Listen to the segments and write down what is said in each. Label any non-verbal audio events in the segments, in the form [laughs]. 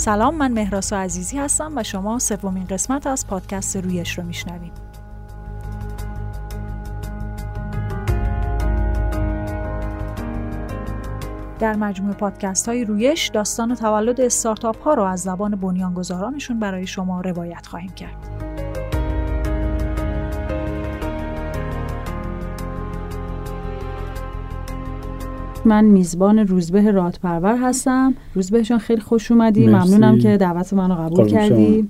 سلام من مهراسا عزیزی هستم و شما سومین قسمت از پادکست رویش رو میشنویم در مجموع پادکست های رویش داستان تولد استارتاپ ها رو از زبان بنیانگذارانشون برای شما روایت خواهیم کرد. من میزبان روزبه رادپرور هستم. روزبه جان خیلی خوش اومدی. ممنونم که دعوت منو قبول کردی.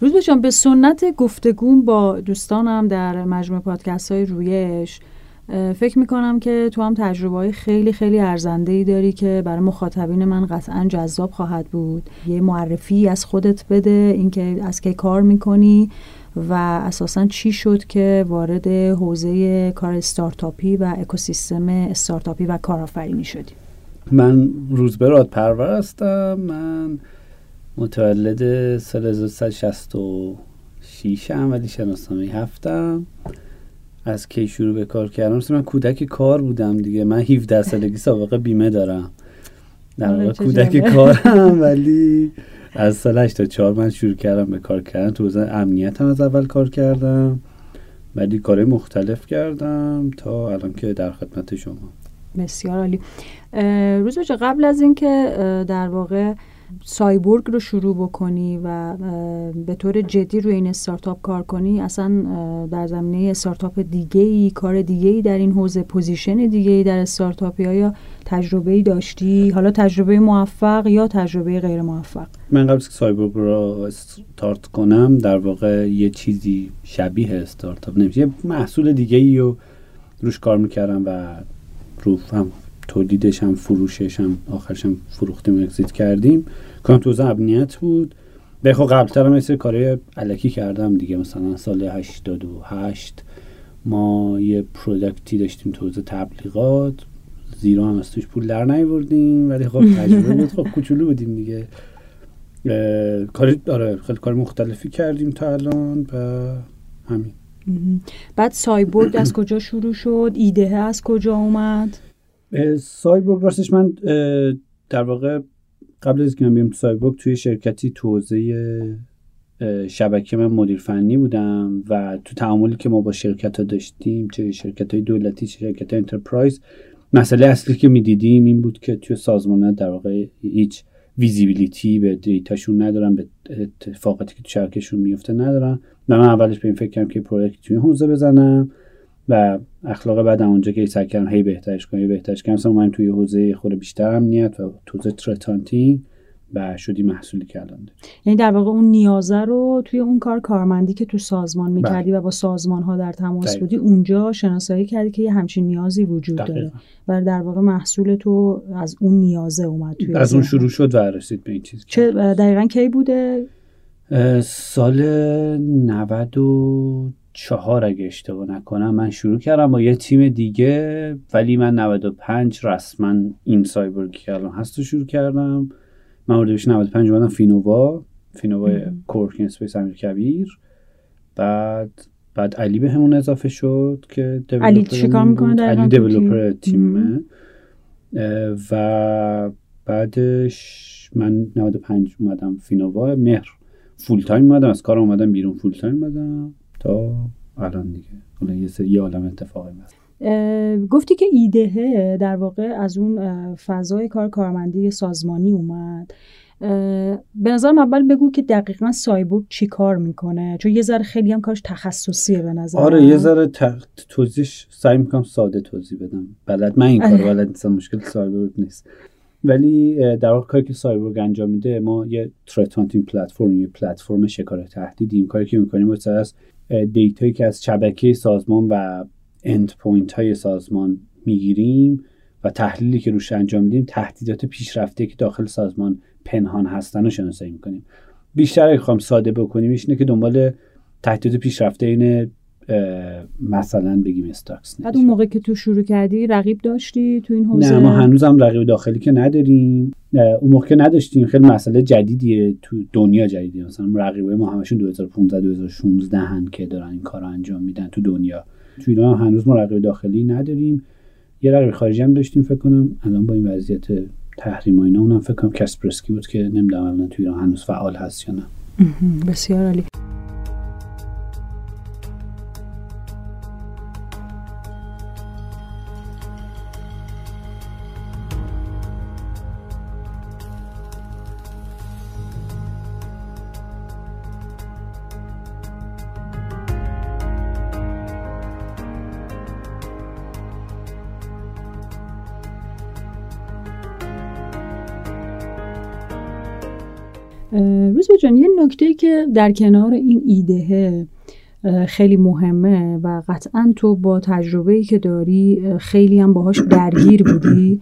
روزبه جان به سنت گفتگو با دوستانم در مجموع پادکست های رویش فکر می‌کنم که تو هم تجربه های خیلی خیلی ارزنده ای داری که برای مخاطبین من قطعا جذاب خواهد بود. یه معرفی از خودت بده اینکه از که کار می‌کنی و اساسا چی شد که وارد حوزه کار استارتاپی و اکوسیستم استارتاپی و کارآفرینی شدی؟ من روزبه راد پرور هستم. من متولد سال 1966 ام ولی شناسنامه هفتم. از کی شروع به کار کردم؟ من کودک کار بودم دیگه. من 17 سالگی سابقه بیمه دارم. در واقع کودک کارم ولی از سال 84 من شروع کردم به کار کردن. تو حوزه امنیت هم از اول کار کردم. ولی کار مختلف کردم تا الان که در خدمت شما. بسیار عالی. روزبه قبل از اینکه در واقع سایبورگ رو شروع بکنی و به طور جدی روی این استارتاپ کار کنی اصلا در زمینه استارتاپ دیگه ای کار دیگه ای در این حوزه position دیگه ای در استارتاپی ها تجربه ای داشتی؟ حالا تجربه موفق یا تجربه غیر موفق؟ من قبل که سایبورگ رو استارت کنم در واقع یه چیزی شبیه استارتاپ نمیشه یه محصول دیگه ای رو روش کار می‌کردم و رو هم تولیدش هم فروشش هم آخرش هم فروختیم اگزیت کردیم. کارم تو امنیت بود. به خب قبلتر هم یه کارهای علکی کردم دیگه. مثلا سال 88 ما یه پرودکتی داشتیم تو تبلیغات. زیرا هم از توش پول در نیوردیم ولی خب تجربه بود. خب کوچولو بودیم دیگه. کاری آره خیلی کار مختلفی کردیم تا الان و همین. بعد سایبورگ از کجا شروع شد؟ ایده از کجا اومد؟ سایبورگ راستش من در واقع قبل از که من بیام تو سایبورگ توی شرکتی توزیع شبکه من مدیر فنی بودم و تو تعاملی که ما با شرکت ها داشتیم چه شرکت های دولتی چه شرکت های enterprise مسئله اصلی که می‌دیدیم این بود که توی سازمان در واقع هیچ visibility به data شون ندارن به اتفاقاتی که تو شرکتشون میفته ندارن. من اولش به این فکر کردم که پروژه توی حوزه بزنم. و اخلاق بعد اونجا که سعی کردم هی بهترش کنم بهترش کنم. مثلا من توی حوزه خود بیشتر امنیت و توزه ترتانتین و شدی محصولی که الان یعنی در واقع اون نیازه رو توی اون کار کارمندی که تو سازمان می‌کردی بله. و با سازمان ها در تماس بودی اونجا شناسایی کردی که یه همچین نیازی وجود داره. و در واقع محصول تو از اون نیازه اومد توی از اون شروع شد و رسید به این چیز چه دقیقا کی بوده؟ سال 90 چهار اگه اشتباه نکنم من شروع کردم با یه تیم دیگه ولی من 95 رسما این سایبورگ که الان هست رو شروع کردم. من اردیبهشت 95 اومدم فینووا فینووا coworking space امیر کبیر. بعد بعد علی بهمون اضافه شد که علی چیکار می‌کنه علی developer تیمه و بعدش من 95 اومدم فینووا. مهر full time اومدم. از کار اومدم بیرون full time اومدم. تا الان دیگه. حالا یه سری عالم اتفاقی گفتی که ایده در واقع از اون فضای کار کارمندی سازمانی اومد. به نظرم اول بگو که دقیقا سایبورگ چی کار می‌کنه؟ چون یه ذره خیلی هم کارش تخصصیه به نظر آره یه ذره توضیحش سعی می‌کنم ساده توضیح بدم. بلد من این کار [laughs] بلد نیستم مشکل سایبورگ نیست. ولی در واقع کاری که سایبورگ انجام میده ما یه threat پلتفرم یه پلتفرم شکار تهدید کاری که می‌کنیم از دیتایی که از شبکه سازمان و endpoint های سازمان می‌گیریم و تحلیلی که روش انجام میدیم تهدیدات پیشرفته که داخل سازمان پنهان هستن رو شناسایی می‌کنیم. بیشتر اگه خواهم ساده بکنیم اینه که دنبال تهدیدات پیشرفته این مثلا بگیم استاکس بعد اون موقع که تو شروع کردی رقیب داشتی تو این حوزه؟ نه ما هنوزم رقیب داخلی که نداریم. اون موقع که نداشتیم خیلی مسئله جدیدیه تو دنیا جدیدیه. مثلا رقیبای ما همشون 2015 2016 هن که دارن این کار رو انجام میدن تو دنیا. تو ایران هنوز ما رقیب داخلی نداریم. یه رقیب خارجی هم داشتیم فکر کنم. الان با این وضعیت تحریم و اینا اونم فکر کنم کسپرسکی بود که نمی‌دونم الان توی ایران هنوز فعال هست یا نه. بسیار عالی. نکته که در کنار این ایده خیلی مهمه و قطعا تو با تجربه که داری خیلی هم باهاش درگیر بودی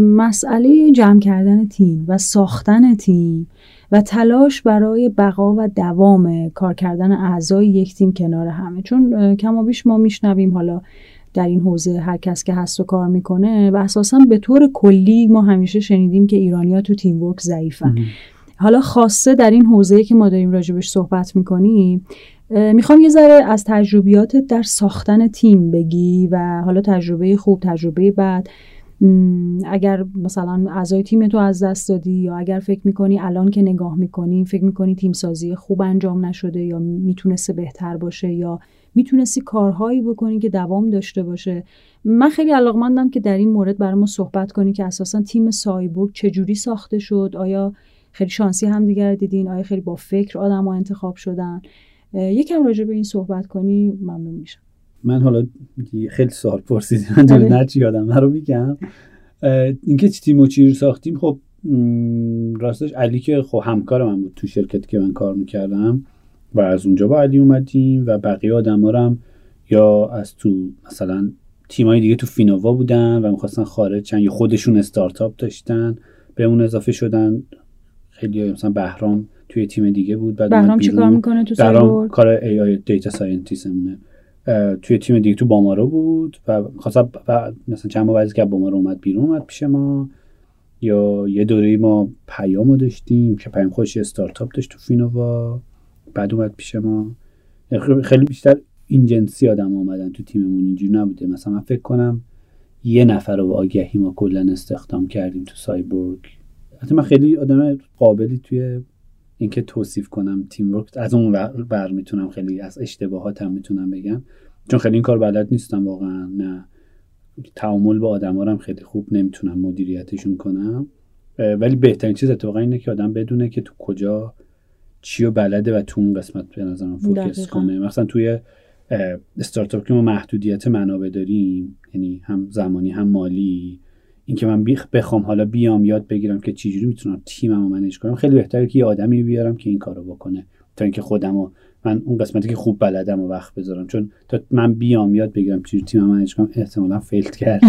مسئله جمع کردن تیم و ساختن تیم و تلاش برای بقا و دوام کار کردن اعضای یک تیم کنار همه. چون کما بیش ما میشنویم حالا در این حوزه هر کس که هست و کار می‌کنه و اساسا به طور کلی ما همیشه شنیدیم که ایرانیا تو تیم ورک ضعیفن حالا خاصه در این حوزه که ما داریم راجبش صحبت می‌کنیم می‌خوام یه ذره از تجربیاتت در ساختن تیم بگی و حالا تجربه خوب تجربه بعد اگر مثلا اعضای تیم تو از دست دادی یا اگر فکر می‌کنی الان که نگاه می‌کنی فکر می‌کنی تیم سازی خوب انجام نشده یا می‌تونسته بهتر باشه یا می‌تونستی کارهایی بکنی که دوام داشته باشه. من خیلی علاقمندم که در این مورد برای ما صحبت کنی که اساسا تیم سایبورگ چجوری ساخته شد آیا خیلی شانسی هم دیگر دیدین. آیا خیلی با فکر آدم ها انتخاب شدن؟ یکم راجع به این صحبت کنی ممنون میشم. من حالا خیلی سوال پرسیدی من آره. نه چی یادم رو میگم. اینکه چی تیم و چی رو ساختیم خب راستش علی که خب همکار من بود تو شرکتی که من کار می‌کردم و از اونجا با علی اومدیم و بقیه آدم هم یا از تو مثلا تیمای دیگه تو فینووا بودن و می‌خواستن خارج چن یا خودشون استارتاپ داشتن به اون اضافه شدن. خیلی مثلا بهرام توی تیم دیگه بود بعد بهرام چیکار می‌کنه تو بهرام کار ای آی دیتا ساینتیستمونه توی تیم دیگه تو بامارو بود و خاصا مثلا چند ماه که بامارو اومد بیرون اومد پیش ما. یا یه دوره ما پیامو داشتیم که پیام خوش استارتاپ داشت تو فینووا. بعد اومد پیش ما. خیلی بیشتر این جنسی آدم آمدن تو تیممون اینجوری نبوده. مثلا من فکر کنم یه نفر رو آگهی ما کلا استخدام کردیم تو سایبورگ. حتی من خیلی آدم قابلی توی اینکه توصیف کنم تیم ورک از اون بر می‌تونم خیلی از اشتباهاتم می‌تونم بگم. چون خیلی این کار بلد نیستم واقعا نه. تعامل با آدم هم خیلی خوب نمی‌تونم مدیریتشون کنم. ولی بهترین چیز اتفاقا اینه که آدم بدونه که تو کجا چی و بلده و تو اون قسمت به نظرم فوکس کنه. مثلا توی استارتاپ که ما محدودیت منابع داریم یعنی هم زمانی هم مالی اینکه من بخوام حالا بیام یاد بگیرم که چجوری می‌تونم تیممو manage کنم. خیلی بهتره که یه آدمی بیارم که این کارو بکنه تا اینکه خودمو من اون قسمتی که خوب بلدم و وقت بذارم. چون تا من بیام یاد بگیرم چجوری تیممو manage کنم احتمالا fail کرد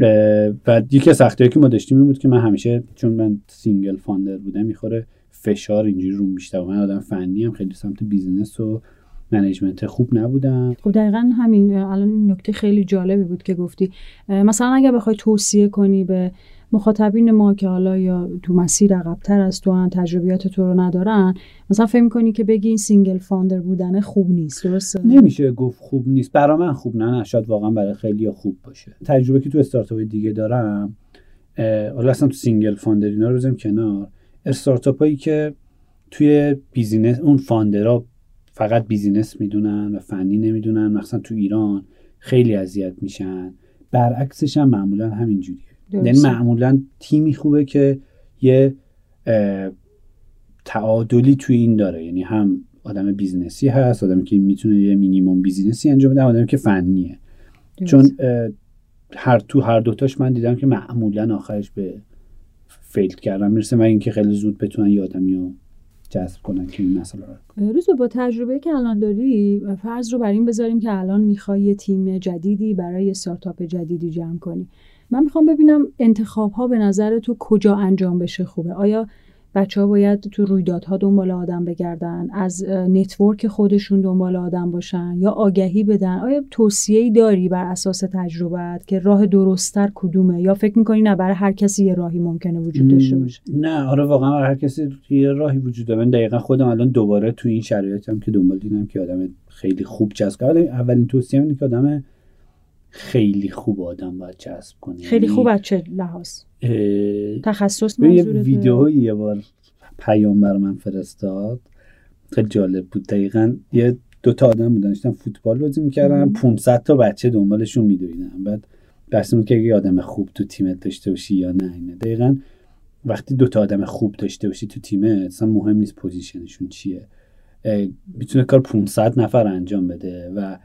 [laughs] و یکی از سختیایی که ما داشتیم این بود که من همیشه چون من single founder بودم می‌خوره فشار اینجوری روم بیشتر و من آدم فنی هم خیلی سمت business و management خوب نبودم خب دقیقا همین الان این نکته خیلی جالبی بود که گفتی. مثلا اگر بخوای توصیه کنی به مخاطبین ما که حالا یا تو مسیر عقبتر از تو هن تجربیات تو رو ندارن مثلا فکر کنی که بگی این single founder بودن خوب نیست درسته؟ نمیشه گفت خوب نیست. برا من خوب نه نه شاید واقعا برای خیلی خوب باشه. تجربه که تو استارتاپ دیگه دارم حالا اصلا تو single founder اینا رو کنار. استارتاپ هایی که توی business اون founder ها فقط business می‌دونن و فنی نمی‌دونن مثلا تو ایران خیلی اذیت میشن. برعکسش هم معمولا همینجوریه. یعنی معمولا تیمی خوبه که یه تعادلی توی این داره. یعنی هم آدم business ی هست آدمی که می‌تونه یه minimum business ی انجام بده آدمی که فنیه. چون هر تو هر دوتاش من دیدم که معمولا آخرش به fail کردن می‌رسه مگه اینکه خیلی زود بتونن یه آدمی رو جذب کنن که این مسئله رو. روز با تجربه که الان داری فرض رو بر این بذاریم که الان می‌خوای یه تیم جدیدی برای استارتاپ جدیدی جمع کنی. من می‌خوام ببینم انتخاب ها به نظر تو کجا انجام بشه خوبه؟ آیا بچه ها باید تو رویدادها دنبال آدم بگردن از network خودشون دنبال آدم باشن یا آگهی بدن. آیا توصیه داری بر اساس تجربت که راه درستتر کدومه؟ یا فکر می‌کنی نه برای هر کسی یه راهی ممکنه وجود داشته باشه؟ نه آره واقعا برای هر کسی یه راهی وجود داره. من دقیقا خودم الان دوباره تو این شرایطم که دنبال دیدم که آدم خیلی خوب جذب اولین توصیه اینه که آدم خیلی خوب آدم باید جذب کنه. خیلی یعنی خوب از چه لحاظ؟ تخصص یه ویدیو یه بار پیام بر من فرستاد. خیلی جالب بود. دقیقا یه دو تا آدم بودن داشتن فوتبال بازی می‌کردن. 500 تا بچه دنبالشون میدویدن. بعد بحث که یه آدم خوب تو تیمت داشته باشی یا نه اینه. دقیقا وقتی دو تا آدم خوب داشته باشی تو تیمت اصلا مهم نیست پوزیشنشون چیه. می‌تونه کار 500 نفر انجام بده و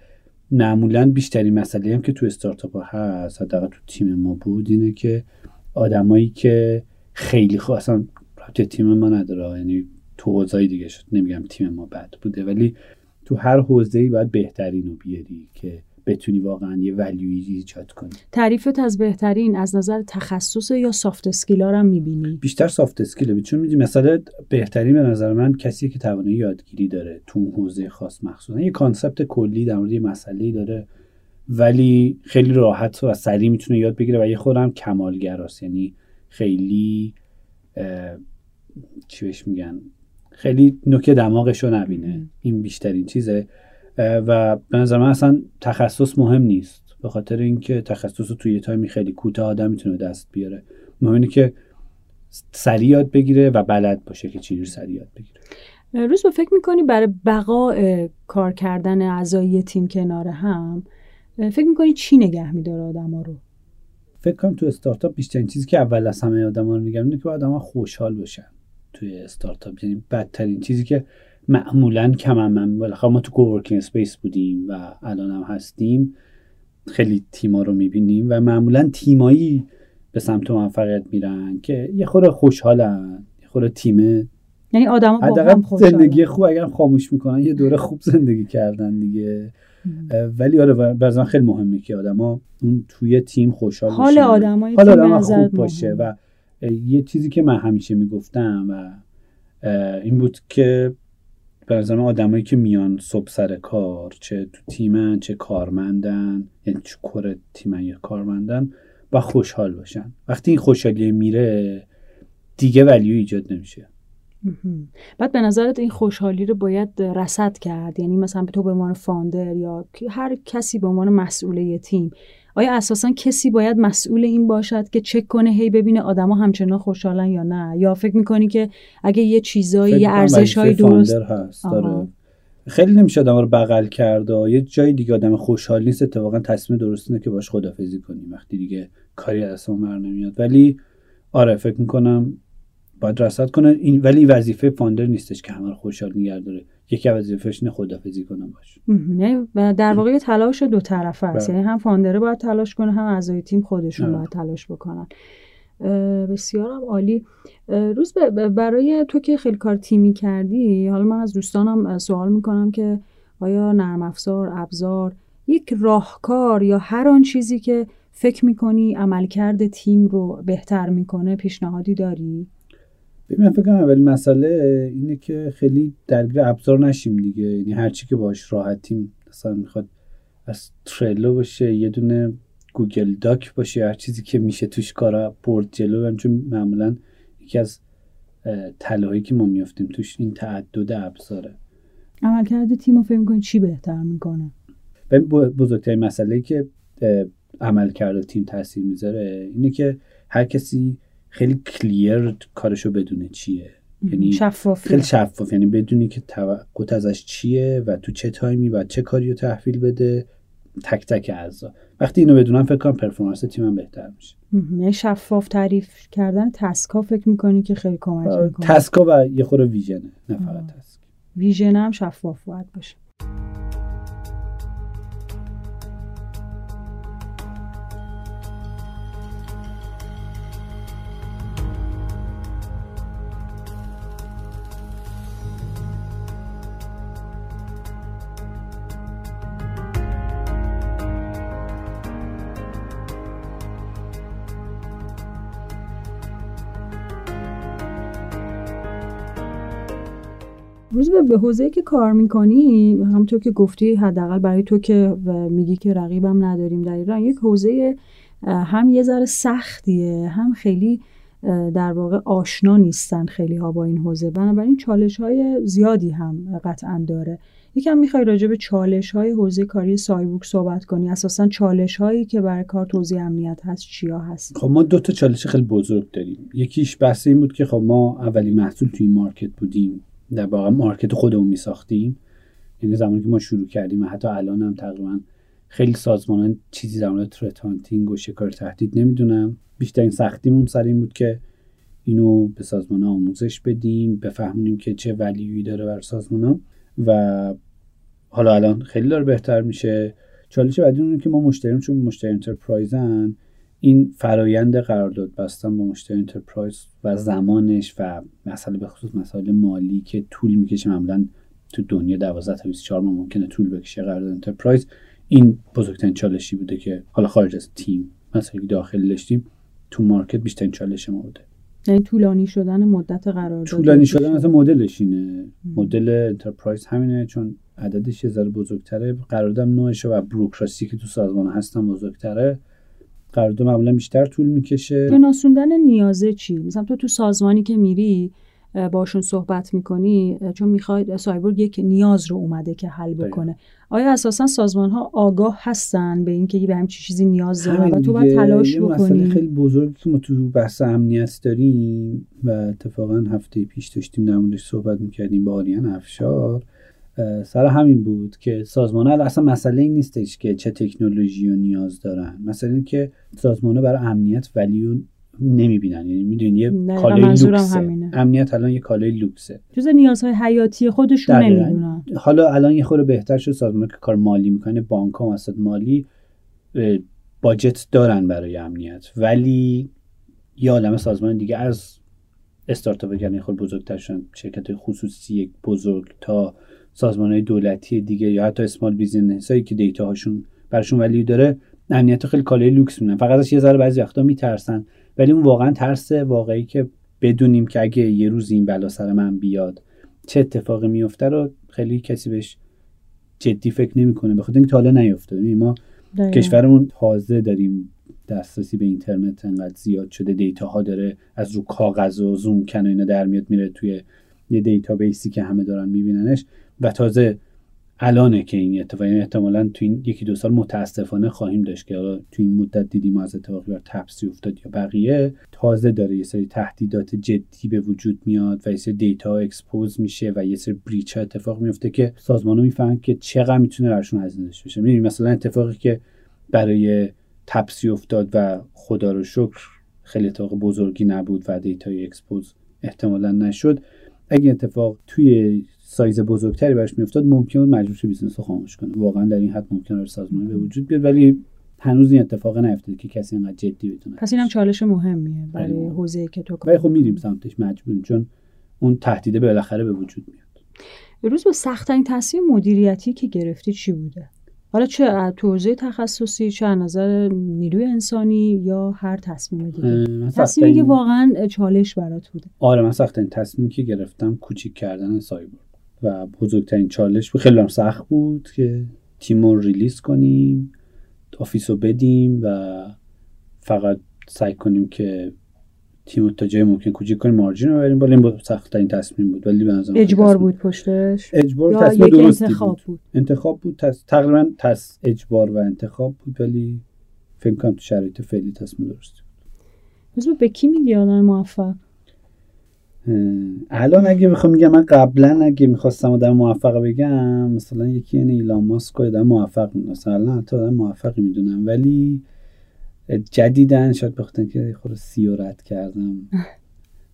معمولا بیشتری مسئله هم که تو استارتاپ ها هست حداقل تو تیم ما بود اینه که آدمایی که خیلی خوب اصلا تیم ما نداره یعنی تو حوزه دیگه شد نمیگم تیم ما بد بوده ولی تو هر حوزه ای باید بهترین رو بیاری که بتونی واقعا یه ولیوی ایجاد کنی. تعریفت از بهترین از نظر تخصص یا soft skill ها هم می‌بینی؟ بیشتر soft skill چون میدی مثلا بهترین به نظر من کسی که توانایی یادگیری داره تو اون حوزه خاص مخصوصا یه concept کلی در مورد یه مسئله داره ولی خیلی راحت و سریع می‌تونه یاد بگیره و یه خودم کمالگراست. یعنی خیلی چی بهش میگن؟ خیلی نوک دماغش رو نبینه. این بیشترین چیزه. و به نظر من اصلا تخصص مهم نیست. به خاطر اینکه تخصص رو توی یه تایمی خیلی کوتاه آدم می‌تونه دست بیاره. مهم اینه که سریع یاد بگیره و بلد باشه که چجوری سریع یاد بگیره. روز به فکر می‌کنی برای بقا کار کردن اعضای تیم کنار هم فکر می‌کنی چی نگه میداره آدم رو؟ فکر کنم تو استارتاپ بیشترین چیزی که اول از همه آدم رو نگه که آدم خوشحال باشن توی استارتاپ. یعنی بدترین چیزی که معمولا کم من بالاخره ما تو coworking space بودیم و الان هم هستیم. خیلی تیما رو می‌بینیم و معمولا تیمایی به سمت موفقیت میرن که یه خورده خوشحالن یه خورده تیمه یعنی آدم با زندگی خوب اگر خاموش می‌کنن یه دوره خوب زندگی کردن دیگه. ولی آره برای خیلی مهمه که آدما اون توی تیم خوشحال حال آدمای حال آدم خوب باشه و یه چیزی که من همیشه می‌گفتم و این بود که به نظر آدمایی که میان صبح سر کار چه تو تیمن چه کارمندن یعنی چه کره تیمن یا کارمندن و خوشحال باشن. وقتی این خوشحالی میره دیگه ولیو ایجاد نمیشه. بعد به نظرت این خوشحالی رو باید رسد کرد؟ یعنی مثلا تو به عنوان فاندر یا هر کسی به عنوان مسئول تیم آیا اساسا کسی باید مسئول این باشد که چک کنه هی ببینه آدما همچنان خوشحالن یا نه؟ یا فکر می‌کنی که اگه یه چیزایی یه ارزش های درست هست خیلی نمیشه آدم رو بغل کرد و یه جای دیگه آدم خوشحال نیست اتفاقا تصمیم درست اینه که باش خدافزی کنیم وقتی دیگه کاری از بر نمیاد. ولی آره فکر می‌کنم باید رصد کنه. این ولی وظیفه فاندر نیستش که همه رو خوشحال نگه داره. یکی از وظیفه‌اش اینه خدافظی کنه باش. یعنی در واقع تلاش دو طرفه است بله. یعنی هم فاندره باید تلاش کنه هم اعضای تیم خودشون باید تلاش بکنن. بسیارم عالی. روز برای تو که خیلی کار تیمی کردی حالا من از دوستانم سوال می‌کنم که آیا نرم افزار ابزار یک راهکار یا هر آن چیزی که فکر می‌کنی عملکرد تیم رو بهتر می‌کنه پیشنهادی داری؟ ببین فکر کنم اول مسئله اینه که خیلی درگیر ابزار نشیم دیگه. یعنی هر چی که باش راحتیم مثلا می‌خواد از تریلو باشه یه دونه گوگل داک باشه هر چیزی که میشه توش کارا برد جلو هم چون معمولا یکی از تلاهایی که ما میافتیم توش این تعدد ابزاره. عملکرد تیم رو فکر می‌کنی چی بهتر می‌کنه؟ بزرگترین مسئله که عملکرد تیم تاثیر می‌ذاره اینه که هر کسی خیلی clear کارشو بدونه چیه. یعنی شفاف. خیلی شفاف. یعنی بدونی که توقعت ازش چیه و تو چه تایمی و چه کاری رو تحویل بده. تک تک اعضا. وقتی اینو بدونم فکر کنم performance تیمم بهتر میشه. یعنی شفاف تعریف کردن task ا فکر می‌کنی که خیلی کمک می‌کنه. task ا و یه خورده vision ه نه فقط task. vision هم شفاف باید باشه. روز به حوزه که کار می‌کنی همونطور که گفتی حداقل برای تو که میگی که رقیبم نداریم در ایران یک حوزه هم یه ذره سختیه هم خیلی در واقع آشنا نیستن خیلی ها با این حوزه. بنابراین چالش های زیادی هم قطعا داره. یکم می‌خوای راجع به چالش های حوزه کاری سایبوک صحبت کنی. اساسا چالش هایی که برای کار توزیع امنیت هست چیا هست؟ خب ما دو تا چالش خیلی بزرگ داریم. یکیش بحث این بود که خب ما اولی محصول توی مارکت بودیم. در واقع market خودمون میساختیم. یعنی زمانی که ما شروع کردیم و حتی الان هم تقریبا خیلی سازمانان چیزی در مورد threat hunting و شکار تهدید نمی‌دونم بیشترین سختیمون سر این بود که اینو به سازمان آموزش بدیم بفهمونیم که چه ولیوی داره بر سازمان و حالا الان خیلی داره بهتر میشه. چالش بعدی اونه که ما مشتریم چون مشتری enterprise ن این فرایند قرارداد بستن با مشتری enterprise و زمانش و مسئله به خصوص مسائل مالی که طول می‌کشه معمولا تو دنیا 12 تا 24 ماه ممکنه طول بکشه قرارداد enterprise این بزرگترین چالشی بوده که حالا خارج از تیم مثلا داخل داشتیم تو market بیشترین چالش ما بوده. یعنی طولانی شدن مدت قرارداد طولانی شدن مثلا مدلش اینه. مدل enterprise همینه چون عددش یه ذره بزرگتره. قراردادم نوعشه و بروکراسی که تو سازمان هستن بزرگتره. قرارداد معمولا بیشتر طول می‌کشه. شناسوندن نیازه چی؟ مثلا تو تو سازمانی که میری باشون صحبت می‌کنی چون می‌خواد سایبورگ یک نیاز رو اومده که حل بکنه. آیا اساسا سازمان ها آگاه هستن به اینکه به همچین چیزی نیاز داره و تو باید تلاش بکنی. خیلی بزرگی که ما تو بحث امنیت داریم و اتفاقا هفته پیش داشتیم در موردش صحبت می‌کردیم با آریان افشار. سر همین بود که سازمان ها اصلا مسئله این نیستش که چه تکنولوژی رو نیاز دارن. مثلا که سازمان ها برای امنیت ولیو نمی‌بینن. یعنی می‌دونی یه کالای لوکسه. امنیت الان یه کالای لوکسه. جز نیازهای حیاتی خودشون نمی‌دونن. حالا الان یه خورده بهتر شد سازمان که کار مالی می‌کنه بانک ها مالی budget دارن برای امنیت. ولی یه عالم سازمان دیگه از استارتاپ یعنی خود بزرگتر شدن. شرکت خصوصی بزرگ تا سازمان های دولتی دیگه یا حتی small business هایی که دیتا هاشون براشون value داره امنیت خیلی کالای لوکس میدن. فقط از یه ذره بعضی وقتا میترسن. ولی اون واقعا ترس واقعی که بدونیم که اگه یه روز این بلا سر من بیاد چه اتفاقی میفته رو خیلی کسی بهش جدی فکر نمی‌کنه بخاطر اینکه تا حالا نیفتاده یعنی ما کشورمون تازه داریم دسترسی به اینترنت انقدر زیاد شده دیتا ها داره از رو کاغذ و زونکن اینا در میاد میره توی یه دیتابیسی که همه دارن میبیننش و تازه الانه که این اتفاق یعنی احتمالا تو این یکی دو سال متاسفانه خواهیم داشت که تو این مدت دیدیم از اتفاقی بر تپسی افتاد یا بقیه. تازه داره یه سری تهدیدات جدی به وجود میاد و یه سری data expose میشه و یه سری breach اتفاق میفته که سازمانو می‌فهمن که چقدر می‌تونه براشون هزینه بشه. می‌بینید مثلا اتفاقی که برای تپسی افتاد و خدا رو شکر خیلی اتفاق بزرگی نبود و data ی expose احتمالا نشد. اگه اتفاق توی سایز بزرگتری براش میافتاد ممکن بود مجبور شه business رو خاموش کنه. واقعا در این حد ممکن سازمانی به وجود بیاد ولی هنوز این اتفاق نیفتاده که کسی اینقدر جدی بتونه. پس اینم چالش مهمیه برای حوزه که تو ولی خب میریم سمتش مجبوریم چون اون تهدیده بالاخره به وجود میاد. روزبه سختترین تصمیم مدیریتی که گرفتی چی بوده؟ حالا چه تو حوزه تخصصی چه از نظر نیروی انسانی یا هر تصمیم دیگه؟ تصمیمی که واقعا چالش برات بوده. آره من سختترین تصمیمی که گرفتم کوچیک کردن سایبورگ و بزرگترین چالش بود. خیلی هم سخت بود که تیم رو release کنیم office رو بدیم و فقط سعی کنیم که تیم تا جای ممکن کوچیک کنیم margin رو بریم بالا. این سخت ترین تصمیم بود. ولی به اجبار بود پشتش؟ اجبار تصمیم درستی انتخاب بود. انتخاب بود. تس... تقریبا تس اجبار و انتخاب بود ولی فکر کنم تو شرایط فعلی تصمیم درستی بود. به کی میگی آدم موفق؟ الان اگه بخوام میگم من قبلا اگه می‌خواستم آدم موفق بگم مثلا یکی این ایلان ماسک آدم موفق مثلا الان حتی آدم موفقی می‌دونم. ولی جدیدن شاید بخاطر که خود سیارت کردم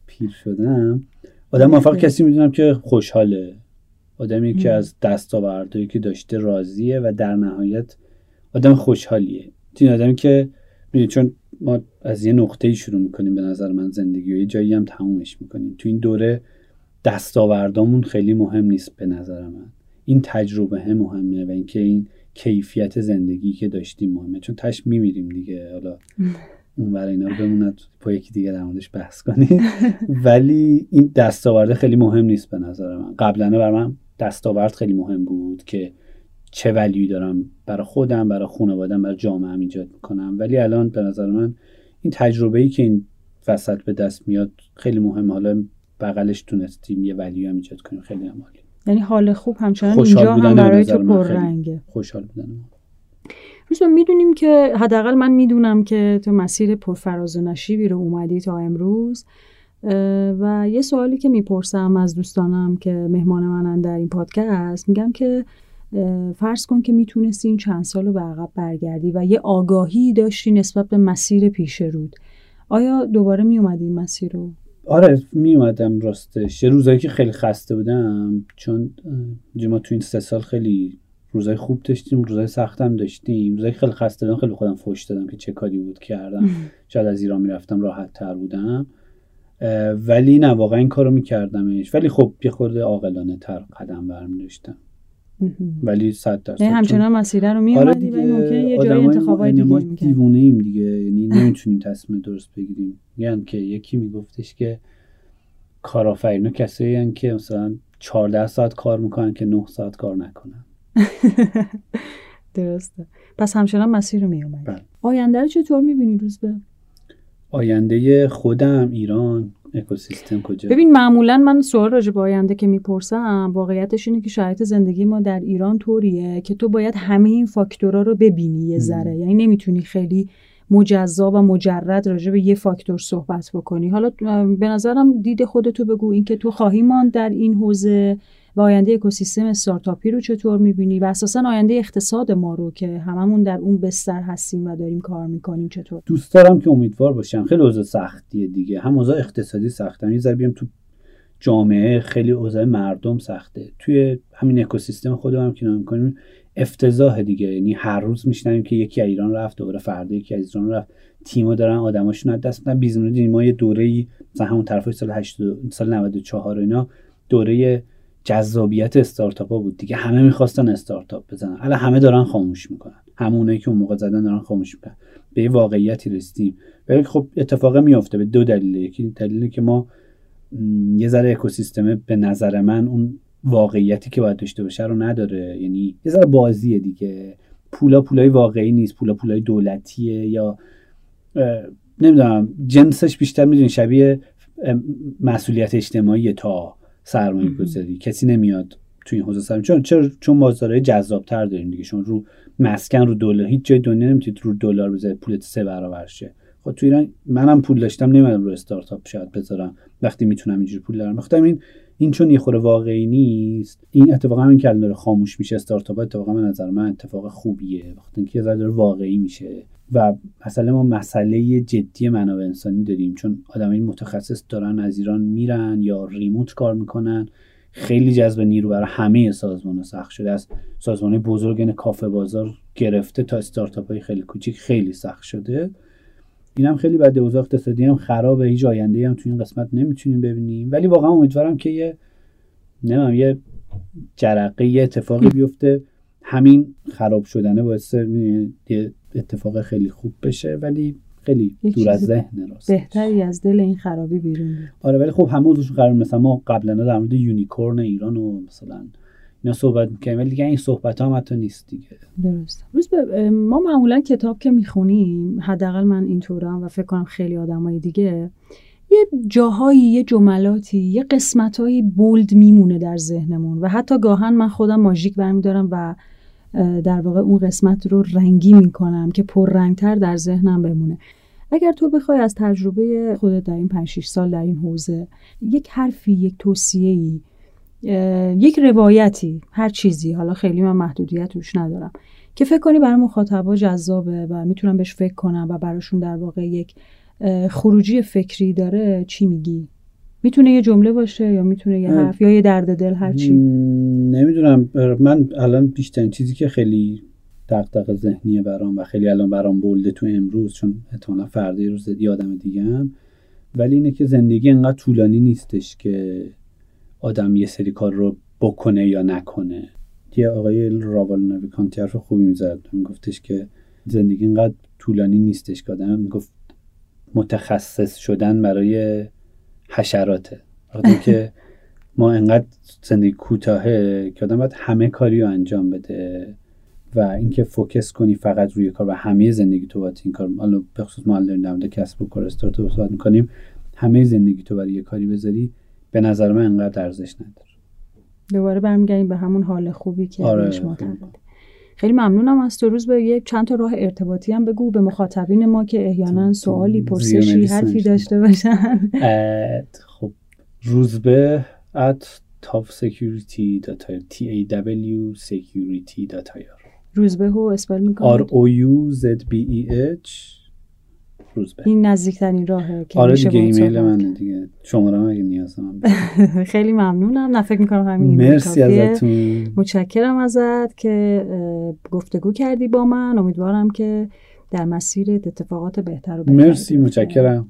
پیر شدم. آدم موفق کسی می‌دونم که خوشحاله. آدمی که از دستاوردهایی که داشته راضیه و در نهایت آدم خوشحالیه. این آدمی که چون ما از یه نقطه شروع می‌کنیم به نظر من زندگی و یه جایی هم تمومش می‌کنیم. تو این دوره دستاوردامون خیلی مهم نیست به نظر من. این تجربه هم مهمه و اینکه این کیفیت زندگی که داشتیم مهمه چون تش میمیریم دیگه. حالا اون برای اینا بموند با یکی دیگه در موردش بحث کنیم. [laughs] ولی این دستاورده خیلی مهم نیست به نظر من. قبلا بر من دستاورد خیلی مهم بود که چه ولیوی دارم برای خودم برای خانوادم برای جامعه ایجاد می‌کنم. ولی الان به نظر من این تجربه ای که این وسط به دست میاد خیلی مهمه. حالا بغلش تونستیم یه ولیو هم ایجاد کنیم. خیلی هم یعنی حال خوب همچنان اینجا هم برای تو پررنگه خوشحال بودن روز می‌دونیم که حداقل من می‌دونم که تو مسیر پرفراز و نشیبی رو اومدی تا امروز و یه سوالی که می‌پرسم از دوستانم که مهمان منن در این پادکست میگم که فرض کن که می‌تونستی این چند سال رو به عقب برگردی و یه آگاهی داشتی نسبت به مسیر پیش رود. آیا دوباره میومدی این مسیر رو؟ آره میومدم راستش. یه روزایی که خیلی خسته بودم چون ما تو این سه سال خیلی روزای خوب داشتیم روزای سختم داشتیم. روزای خیلی خسته بودم خیلی خودم فوش دادم که چه کاری بود کردم. شاید از ایران می‌رفتم راحت تر بودم ولی نه واقعا این کارو میکردمش. ولی خب یه خورده عاقلانه تر قدم برمی داشتم ولی صد درصد. همچنان مسیر رو میومدی آره ولی ممکنه یه جای انتخابای دیگه دیوونه ایم دیگه. یعنی نمی‌تونیم تصمیم درست بگیریم. یعنی که یکی میگفتش که کارآفرینا کسایی که مثلا 14 ساعت کار می‌کنن که 9 ساعت کار نکنن. [laughs] درسته. پس همچنان مسیر رو میومدی بله. آینده رو چطور می‌بینی روز به؟ آینده خودم ایران. اکوسیستم کجا؟ ببین معمولا من سوال راجع به آینده که می‌پرسم واقعیتش اینه که شرایط زندگی ما در ایران طوریه که تو باید همه این فاکتورها رو ببینی یه ذره. یعنی نمی‌تونی خیلی مجزا و مجرد راجع به یه فاکتور صحبت بکنی. حالا به نظرم دید خودتو بگو اینکه تو خواهی ماند در این حوزه. و آینده اکوسیستم استارتاپی رو چطور می‌بینی؟ و اساسا آینده اقتصاد ما رو که هممون در اون بستر هستیم و داریم کار می‌کنیم چطور؟ دوست دارم که امیدوار باشم. خیلی اوضاع سختیه دیگه. هم اوضاع اقتصادی سخته. یه ذره تو جامعه. خیلی اوضاع مردم سخته. توی همین اکوسیستم خودمون هم که می‌کنیم افتضاح دیگه. یعنی هر روز میشنویم که یکی از ایران رفت دوباره فردا یکی از ایران رفت. تیما دارن آدماشون از دست میدن. ما یه دوره مثلا همون طرفای سال 80 سال 94 اینا دوره جذابیت استارتاپ ها بود. دیگه همه می‌خواستن استارتاپ بزنن. الان همه دارن خاموش می‌کنن. همونایی که اون موقع زدن دارن خاموش می‌کنن. به واقعیتی رسیدیم. ولی خب اتفاق میافته به دو دلیل. یکی دلیلی که ما یه ذره اکوسیستم به نظر من اون واقعیتی که باید داشته باشه رو نداره. یعنی یه ذره بازیه دیگه. پولا پولای واقعی نیست. پولا پولای دولتیه یا نمی‌دونم. جنسش بیشتر می‌دونی. شبیه مسئولیت اجتماعی تا سرمایه گذاری. کسی نمیاد توی این حوزه سرمایه چون چرا چون بازارهای جذابتر داریم دیگه. شما رو مسکن رو دلار هیچ جای دنیا نمی‌تونید رو دلار بذارید پولت سه برابر شه. خب تو ایران منم پول داشتم نمی‌دونم رو استارتاپ شاید بذارم. وقتی می‌تونم اینجوری پول دارم. وقتی این این چون یه خور واقعی نیست این اتفاق همین که داره خاموش میشه استارتاپ اتفاقا به نظر من اتفاق خوبیه. وقتی یه داره واقعی میشه و مثلا ما مسئله جدی منابع انسانی داریم. چون آدمای متخصص دارن از ایران میرن یا ریموت کار می‌کنن. خیلی جذب نیرو برای همه سازمان سخت شده. از سازمان بزرگ یعنی کافه بازار گرفته تا استارتاپ های خیلی کوچیک خیلی سخت شده. این هم خیلی بده اوضاع اقتصادی هم خرابه هیچ آینده هم تو این قسمت نمی‌تونیم ببینیم. ولی واقعا امیدوارم که یه نمیم یه جرقه یه اتفاقی بیفته. همین خراب شدنه باعث یه اتفاق خیلی خوب بشه ولی خیلی دور از ذهن راست. بهتری از دل این خرابی بیرون آره ولی خب همه قرار مثلا ما قبلا در مورد یونیکورن ایران و مثلا اینا صحبت می‌کنیم. ولی دیگه این صحبت هم حتی نیست دیگه. درست. روز ما معمولا کتاب که می‌خونیم حداقل من اینطورم و فکر کنم خیلی آدمای دیگه یه جاهایی یه جملاتی یه قسمتهایی بولد میمونه در ذهنمون و حتی گاهن من خودم ماژیک برمیدارم و در واقع اون قسمت رو رنگی می‌کنم که پررنگتر در ذهنم بمونه. اگر تو بخوای از تجربه خودت در این 5 6 سال در این حوزه یک حرفی یک توصیه‌ای یک روایتی هر چیزی حالا خیلی من محدودیت روش ندارم که فکر کنی برای مخاطبا جذابه و می‌تونم بهش فکر کنم و براشون در واقع یک خروجی فکری داره چی میگی؟ می‌تونه یه جمله باشه یا می‌تونه یه حرف یا یه درد دل هر چی؟ نمی‌دونم. من الان بیشترین چیزی که خیلی دغدغه ذهنیه برام و خیلی الان برام بولده تو امروز چون احتمالا فردا روز آدم دیگه هم ولی اینه که زندگی انقدر طولانی نیستش که آدم یه سری کار رو بکنه یا نکنه. یه آقای راوال نویکانتی حرف خوبی می‌زد. میگفتش که زندگی انقدر طولانی نیستش که آدم. می‌گفت متخصص شدن برای حشراته. وقتی [laughs] که ما انقدر زندگی کوتاهه که آدم باید همه کاری رو انجام بده و اینکه فوکس کنی فقط روی کار و همه زندگی تو باید این کار حالا بخصوص ما داریم در کسب و کار استارتاپ صحبت می‌کنیم. همه زندگی تو برای یه کاری بذاری. به نظر من انقدر ارزش نداره. دوباره برمیگردیم به همون حال خوبی که آره. بهش خیلی ممنونم از تو روز به یه چند تا راه ارتباطی هم بگو. به مخاطبین ما که احیانا سوالی پرسشی حرفی داشته باشن. [laughs] خب روزبه at topsecurity.ir روزبه هو اسپل می‌کنه. R O U Z B E H روزبه این نزدیکترین راهه که آره دیگه ایمیل من دیگه. شماره اگه نیاز من [laughs] خیلی ممنونم. نه فکر می‌کنم همین مرسی ازتون. متشکرم ازت که گفتگو کردی با من. امیدوارم که در مسیر اتفاقات بهتر و بهتر مرسی متشکرم.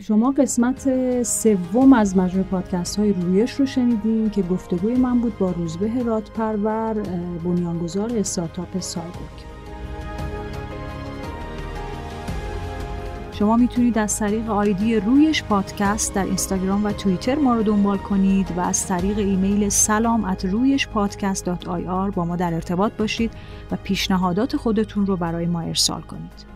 شما قسمت سوم از مجموع پادکست های رویش رو شنیدیم که گفتگوی من بود با روزبه رادپرور بنیانگذار استارتاپ سایبورگ شما می‌تونید از طریق آیدی رویش پادکست در اینستاگرام و توییتر ما رو دنبال کنید و از طریق ایمیل سلام ات رویش پادکست با ما در ارتباط باشید و پیشنهادات خودتون رو برای ما ارسال کنید.